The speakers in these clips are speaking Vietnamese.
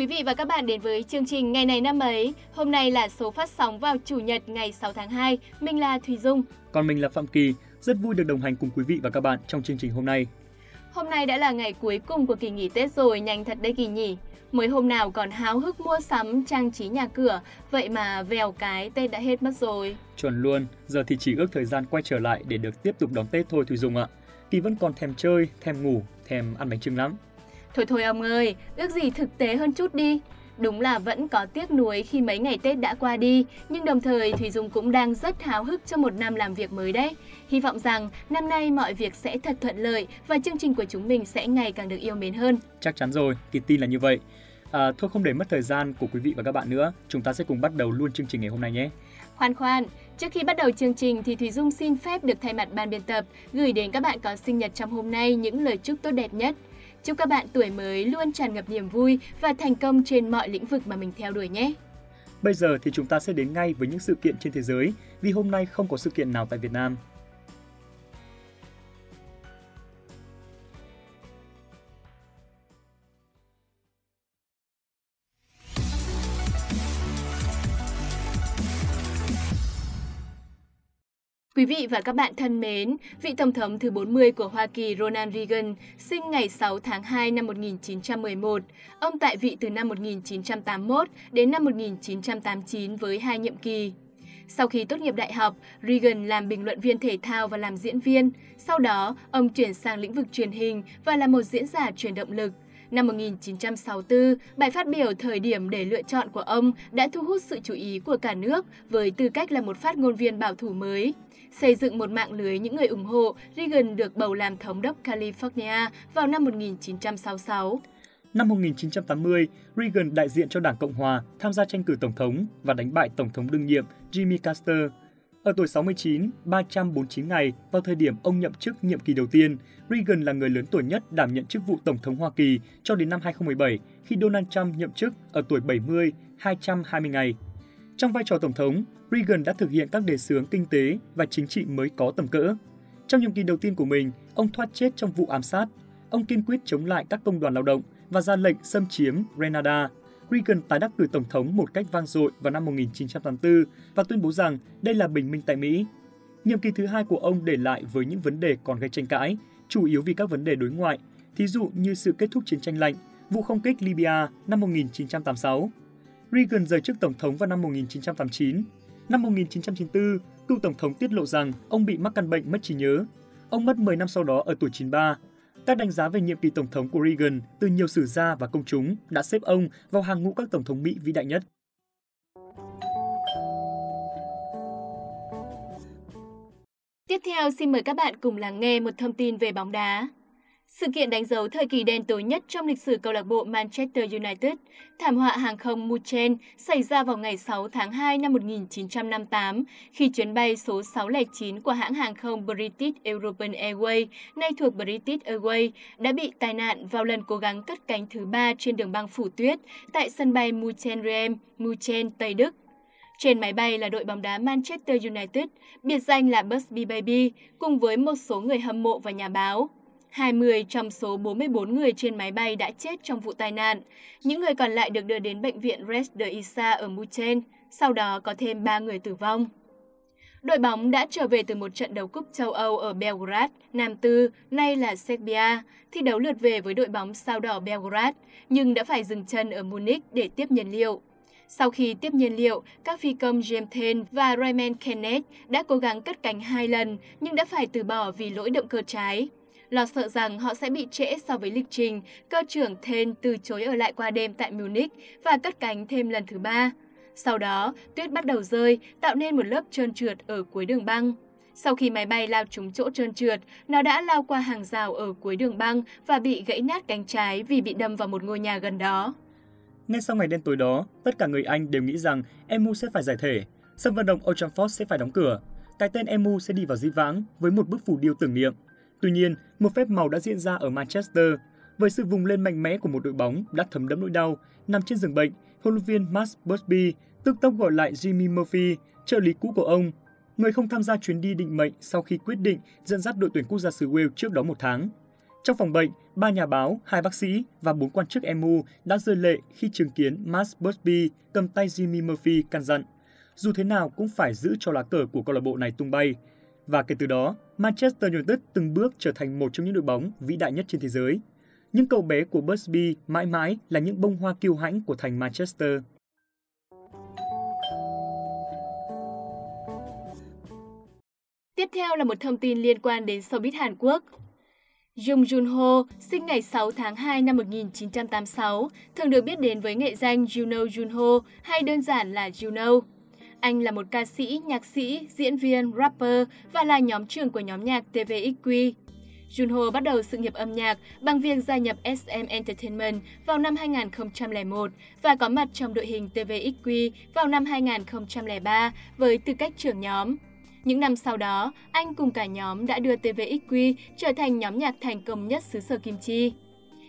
quý vị và các bạn đến với chương trình Ngày này năm ấy. Hôm nay là số phát sóng vào Chủ nhật ngày 6 tháng 2. Mình là Thùy Dung. Còn mình là Phạm Kỳ. Rất vui được đồng hành cùng quý vị và các bạn trong chương trình hôm nay. Hôm nay đã là ngày cuối cùng của kỳ nghỉ Tết rồi, nhanh thật đấy kỳ nhỉ. Mới hôm nào còn háo hức mua sắm, trang trí nhà cửa, vậy mà vèo cái Tết đã hết mất rồi. Chuẩn luôn, giờ thì chỉ ước thời gian quay trở lại để được tiếp tục đón Tết thôi Thùy Dung ạ. Kỳ vẫn còn thèm chơi, thèm ngủ, thèm ăn bánh trưng lắm. Thôi thôi ông ơi, ước gì thực tế hơn chút đi. Đúng là vẫn có tiếc nuối khi mấy ngày Tết đã qua đi, nhưng đồng thời Thùy Dung cũng đang rất háo hức cho một năm làm việc mới đấy. Hy vọng rằng năm nay mọi việc sẽ thật thuận lợi và chương trình của chúng mình sẽ ngày càng được yêu mến hơn. Chắc chắn rồi, Kỳ tin là như vậy. À, thôi không để mất thời gian của quý vị và các bạn nữa, chúng ta sẽ cùng bắt đầu luôn chương trình ngày hôm nay nhé. Khoan khoan, trước khi bắt đầu chương trình thì Thùy Dung xin phép được thay mặt ban biên tập gửi đến các bạn có sinh nhật trong hôm nay những lời chúc tốt đẹp nhất. Chúc các bạn tuổi mới luôn tràn ngập niềm vui và thành công trên mọi lĩnh vực mà mình theo đuổi nhé. Bây giờ thì chúng ta sẽ đến ngay với những sự kiện trên thế giới, vì hôm nay không có sự kiện nào tại Việt Nam. Quý vị và các bạn thân mến, vị Tổng thống thứ 40 của Hoa Kỳ Ronald Reagan sinh ngày 6 tháng 2 năm 1911. Ông tại vị từ năm 1981 đến năm 1989 với hai nhiệm kỳ. Sau khi tốt nghiệp đại học, Reagan làm bình luận viên thể thao và làm diễn viên. Sau đó, ông chuyển sang lĩnh vực truyền hình và là một diễn giả truyền động lực. Năm 1964, bài phát biểu thời điểm để lựa chọn của ông đã thu hút sự chú ý của cả nước với tư cách là một phát ngôn viên bảo thủ mới. Xây dựng một mạng lưới những người ủng hộ, Reagan được bầu làm thống đốc California vào năm 1966. Năm 1980, Reagan đại diện cho Đảng Cộng Hòa tham gia tranh cử tổng thống và đánh bại Tổng thống đương nhiệm Jimmy Carter. Ở tuổi 69, 349 ngày, vào thời điểm ông nhậm chức nhiệm kỳ đầu tiên, Reagan là người lớn tuổi nhất đảm nhận chức vụ Tổng thống Hoa Kỳ cho đến năm 2017, khi Donald Trump nhậm chức ở tuổi 70, 220 ngày. Trong vai trò Tổng thống, Reagan đã thực hiện các đề xướng kinh tế và chính trị mới có tầm cỡ. Trong nhiệm kỳ đầu tiên của mình, ông thoát chết trong vụ ám sát. Ông kiên quyết chống lại các công đoàn lao động và ra lệnh xâm chiếm Grenada. Reagan tái đắc cử tổng thống một cách vang dội vào năm 1984 và tuyên bố rằng đây là bình minh tại Mỹ. Nhiệm kỳ thứ hai của ông để lại với những vấn đề còn gây tranh cãi, chủ yếu vì các vấn đề đối ngoại, thí dụ như sự kết thúc chiến tranh lạnh, vụ không kích Libya năm 1986. Reagan rời chức tổng thống vào năm 1989 Năm 1994, cựu tổng thống tiết lộ rằng ông bị mắc căn bệnh mất trí nhớ. Ông mất 10 năm sau đó ở tuổi 93. Các đánh giá về nhiệm kỳ tổng thống của Reagan từ nhiều sử gia và công chúng đã xếp ông vào hàng ngũ các tổng thống Mỹ vĩ đại nhất. Tiếp theo xin mời các bạn cùng lắng nghe một thông tin về bóng đá. Sự kiện đánh dấu thời kỳ đen tối nhất trong lịch sử câu lạc bộ Manchester United, thảm họa hàng không Muchen xảy ra vào ngày 6 tháng 2 năm 1958 khi chuyến bay số 609 của hãng hàng không British European Airways, nay thuộc British Airways, đã bị tai nạn vào lần cố gắng cất cánh thứ ba trên đường băng phủ tuyết tại sân bay Muchen-Riem, Muchen, Tây Đức. Trên máy bay là đội bóng đá Manchester United, biệt danh là Busby Baby, cùng với một số người hâm mộ và nhà báo. 20 trong số 44 người trên máy bay đã chết trong vụ tai nạn. Những người còn lại được đưa đến bệnh viện Res de Isa ở Muchen, sau đó có thêm 3 người tử vong. Đội bóng đã trở về từ một trận đấu cúp châu Âu ở Belgrade, Nam Tư, nay là Serbia, thi đấu lượt về với đội bóng sao đỏ Belgrade, nhưng đã phải dừng chân ở Munich để tiếp nhiên liệu. Sau khi tiếp nhiên liệu, các phi công James Thane và Raymond Kenneth đã cố gắng cất cánh hai lần nhưng đã phải từ bỏ vì lỗi động cơ trái. Lo sợ rằng họ sẽ bị trễ so với lịch trình, cơ trưởng Thên từ chối ở lại qua đêm tại Munich và cất cánh thêm lần thứ ba. Sau đó, tuyết bắt đầu rơi, tạo nên một lớp trơn trượt ở cuối đường băng. Sau khi máy bay lao trúng chỗ trơn trượt, nó đã lao qua hàng rào ở cuối đường băng và bị gãy nát cánh trái vì bị đâm vào một ngôi nhà gần đó. Ngay sau ngày đen tối đó, tất cả người Anh đều nghĩ rằng EMU sẽ phải giải thể, sân vận động Old Trafford sẽ phải đóng cửa, cái tên EMU sẽ đi vào di vãng với một bức phủ điêu tưởng niệm. Tuy nhiên, một phép màu đã diễn ra ở Manchester với sự vùng lên mạnh mẽ của một đội bóng đã thấm đẫm nỗi đau. Nằm trên giường bệnh, huấn luyện viên Max Busby tức tốc gọi lại Jimmy Murphy, trợ lý cũ của ông, người không tham gia chuyến đi định mệnh sau khi quyết định dẫn dắt đội tuyển quốc gia xứ Wales trước đó một tháng. Trong phòng bệnh, ba nhà báo, hai bác sĩ và bốn quan chức MU đã rơi lệ khi chứng kiến Max Busby cầm tay Jimmy Murphy căn dặn. Dù thế nào cũng phải giữ cho lá cờ của câu lạc bộ này tung bay. Và kể từ đó, Manchester United từng bước trở thành một trong những đội bóng vĩ đại nhất trên thế giới. Những cậu bé của Busby mãi mãi là những bông hoa kiêu hãnh của thành Manchester. Tiếp theo là một thông tin liên quan đến showbiz Hàn Quốc. Jung Jun Ho, sinh ngày 6 tháng 2 năm 1986, thường được biết đến với nghệ danh Juno Junho hay đơn giản là Juno. Anh là một ca sĩ, nhạc sĩ, diễn viên, rapper và là nhóm trưởng của nhóm nhạc TVXQ. Junho bắt đầu sự nghiệp âm nhạc bằng việc gia nhập SM Entertainment vào năm 2001 và có mặt trong đội hình TVXQ vào năm 2003 với tư cách trưởng nhóm. Những năm sau đó, anh cùng cả nhóm đã đưa TVXQ trở thành nhóm nhạc thành công nhất xứ sở Kim Chi.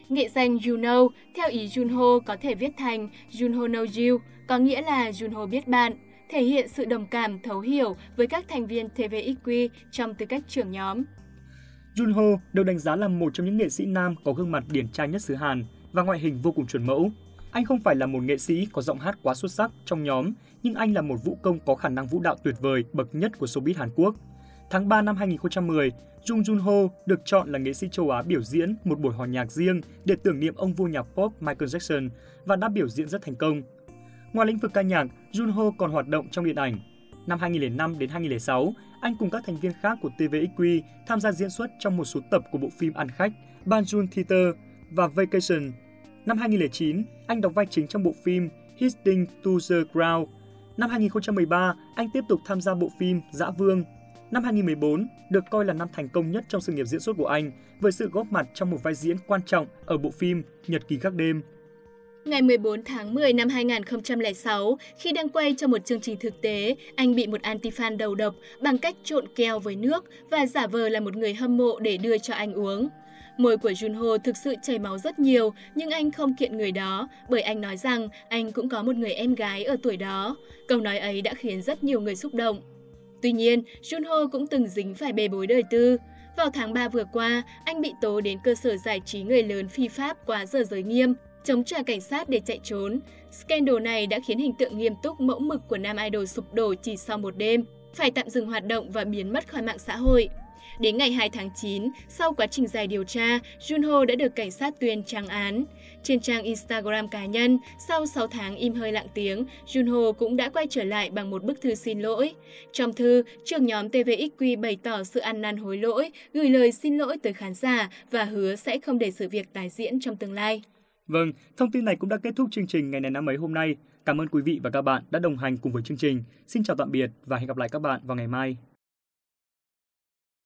Nghệ danh Juno, theo ý Junho có thể viết thành Junho Know you, có nghĩa là Junho biết bạn, thể hiện sự đồng cảm thấu hiểu với các thành viên TVXQ trong tư cách trưởng nhóm. Junho được đánh giá là một trong những nghệ sĩ nam có gương mặt điển trai nhất xứ Hàn và ngoại hình vô cùng chuẩn mẫu. Anh không phải là một nghệ sĩ có giọng hát quá xuất sắc trong nhóm, nhưng anh là một vũ công có khả năng vũ đạo tuyệt vời bậc nhất của showbiz Hàn Quốc. Tháng 3 năm 2010, Jung Jun Ho được chọn là nghệ sĩ châu Á biểu diễn một buổi hòa nhạc riêng để tưởng niệm ông vua nhạc pop Michael Jackson và đã biểu diễn rất thành công. Ngoài lĩnh vực ca nhạc, Junho còn hoạt động trong điện ảnh. Năm 2005 đến 2006, anh cùng các thành viên khác của TVXQ tham gia diễn xuất trong một số tập của bộ phim Ăn khách, Banjun Theater và Vacation. Năm 2009, anh đóng vai chính trong bộ phim Hitting to the Ground. Năm 2013, anh tiếp tục tham gia bộ phim Dã Vương. Năm 2014 được coi là năm thành công nhất trong sự nghiệp diễn xuất của anh với sự góp mặt trong một vai diễn quan trọng ở bộ phim Nhật ký các đêm Ngày 14 tháng 10 năm 2006, khi đang quay cho một chương trình thực tế, anh bị một antifan đầu độc bằng cách trộn keo với nước và giả vờ là một người hâm mộ để đưa cho anh uống. Môi của Junho thực sự chảy máu rất nhiều, nhưng anh không kiện người đó, bởi anh nói rằng anh cũng có một người em gái ở tuổi đó. Câu nói ấy đã khiến rất nhiều người xúc động. Tuy nhiên, Junho cũng từng dính phải bê bối đời tư. Vào tháng 3 vừa qua, anh bị tố đến cơ sở giải trí người lớn phi pháp quá giờ giới nghiêm chống trả cảnh sát để chạy trốn. Scandal này đã khiến hình tượng nghiêm túc mẫu mực của nam idol sụp đổ chỉ sau một đêm, phải tạm dừng hoạt động và biến mất khỏi mạng xã hội. Đến ngày 2 tháng 9, sau quá trình dài điều tra, Junho đã được cảnh sát tuyên trang án. Trên trang Instagram cá nhân, sau 6 tháng im hơi lặng tiếng, Junho cũng đã quay trở lại bằng một bức thư xin lỗi. Trong thư, trưởng nhóm TVXQ bày tỏ sự ăn năn hối lỗi, gửi lời xin lỗi tới khán giả và hứa sẽ không để sự việc tái diễn trong tương lai. Vâng, thông tin này cũng đã kết thúc chương trình ngày này năm ấy hôm nay. Cảm ơn quý vị và các bạn đã đồng hành cùng với chương trình. Xin chào tạm biệt và hẹn gặp lại các bạn vào ngày mai.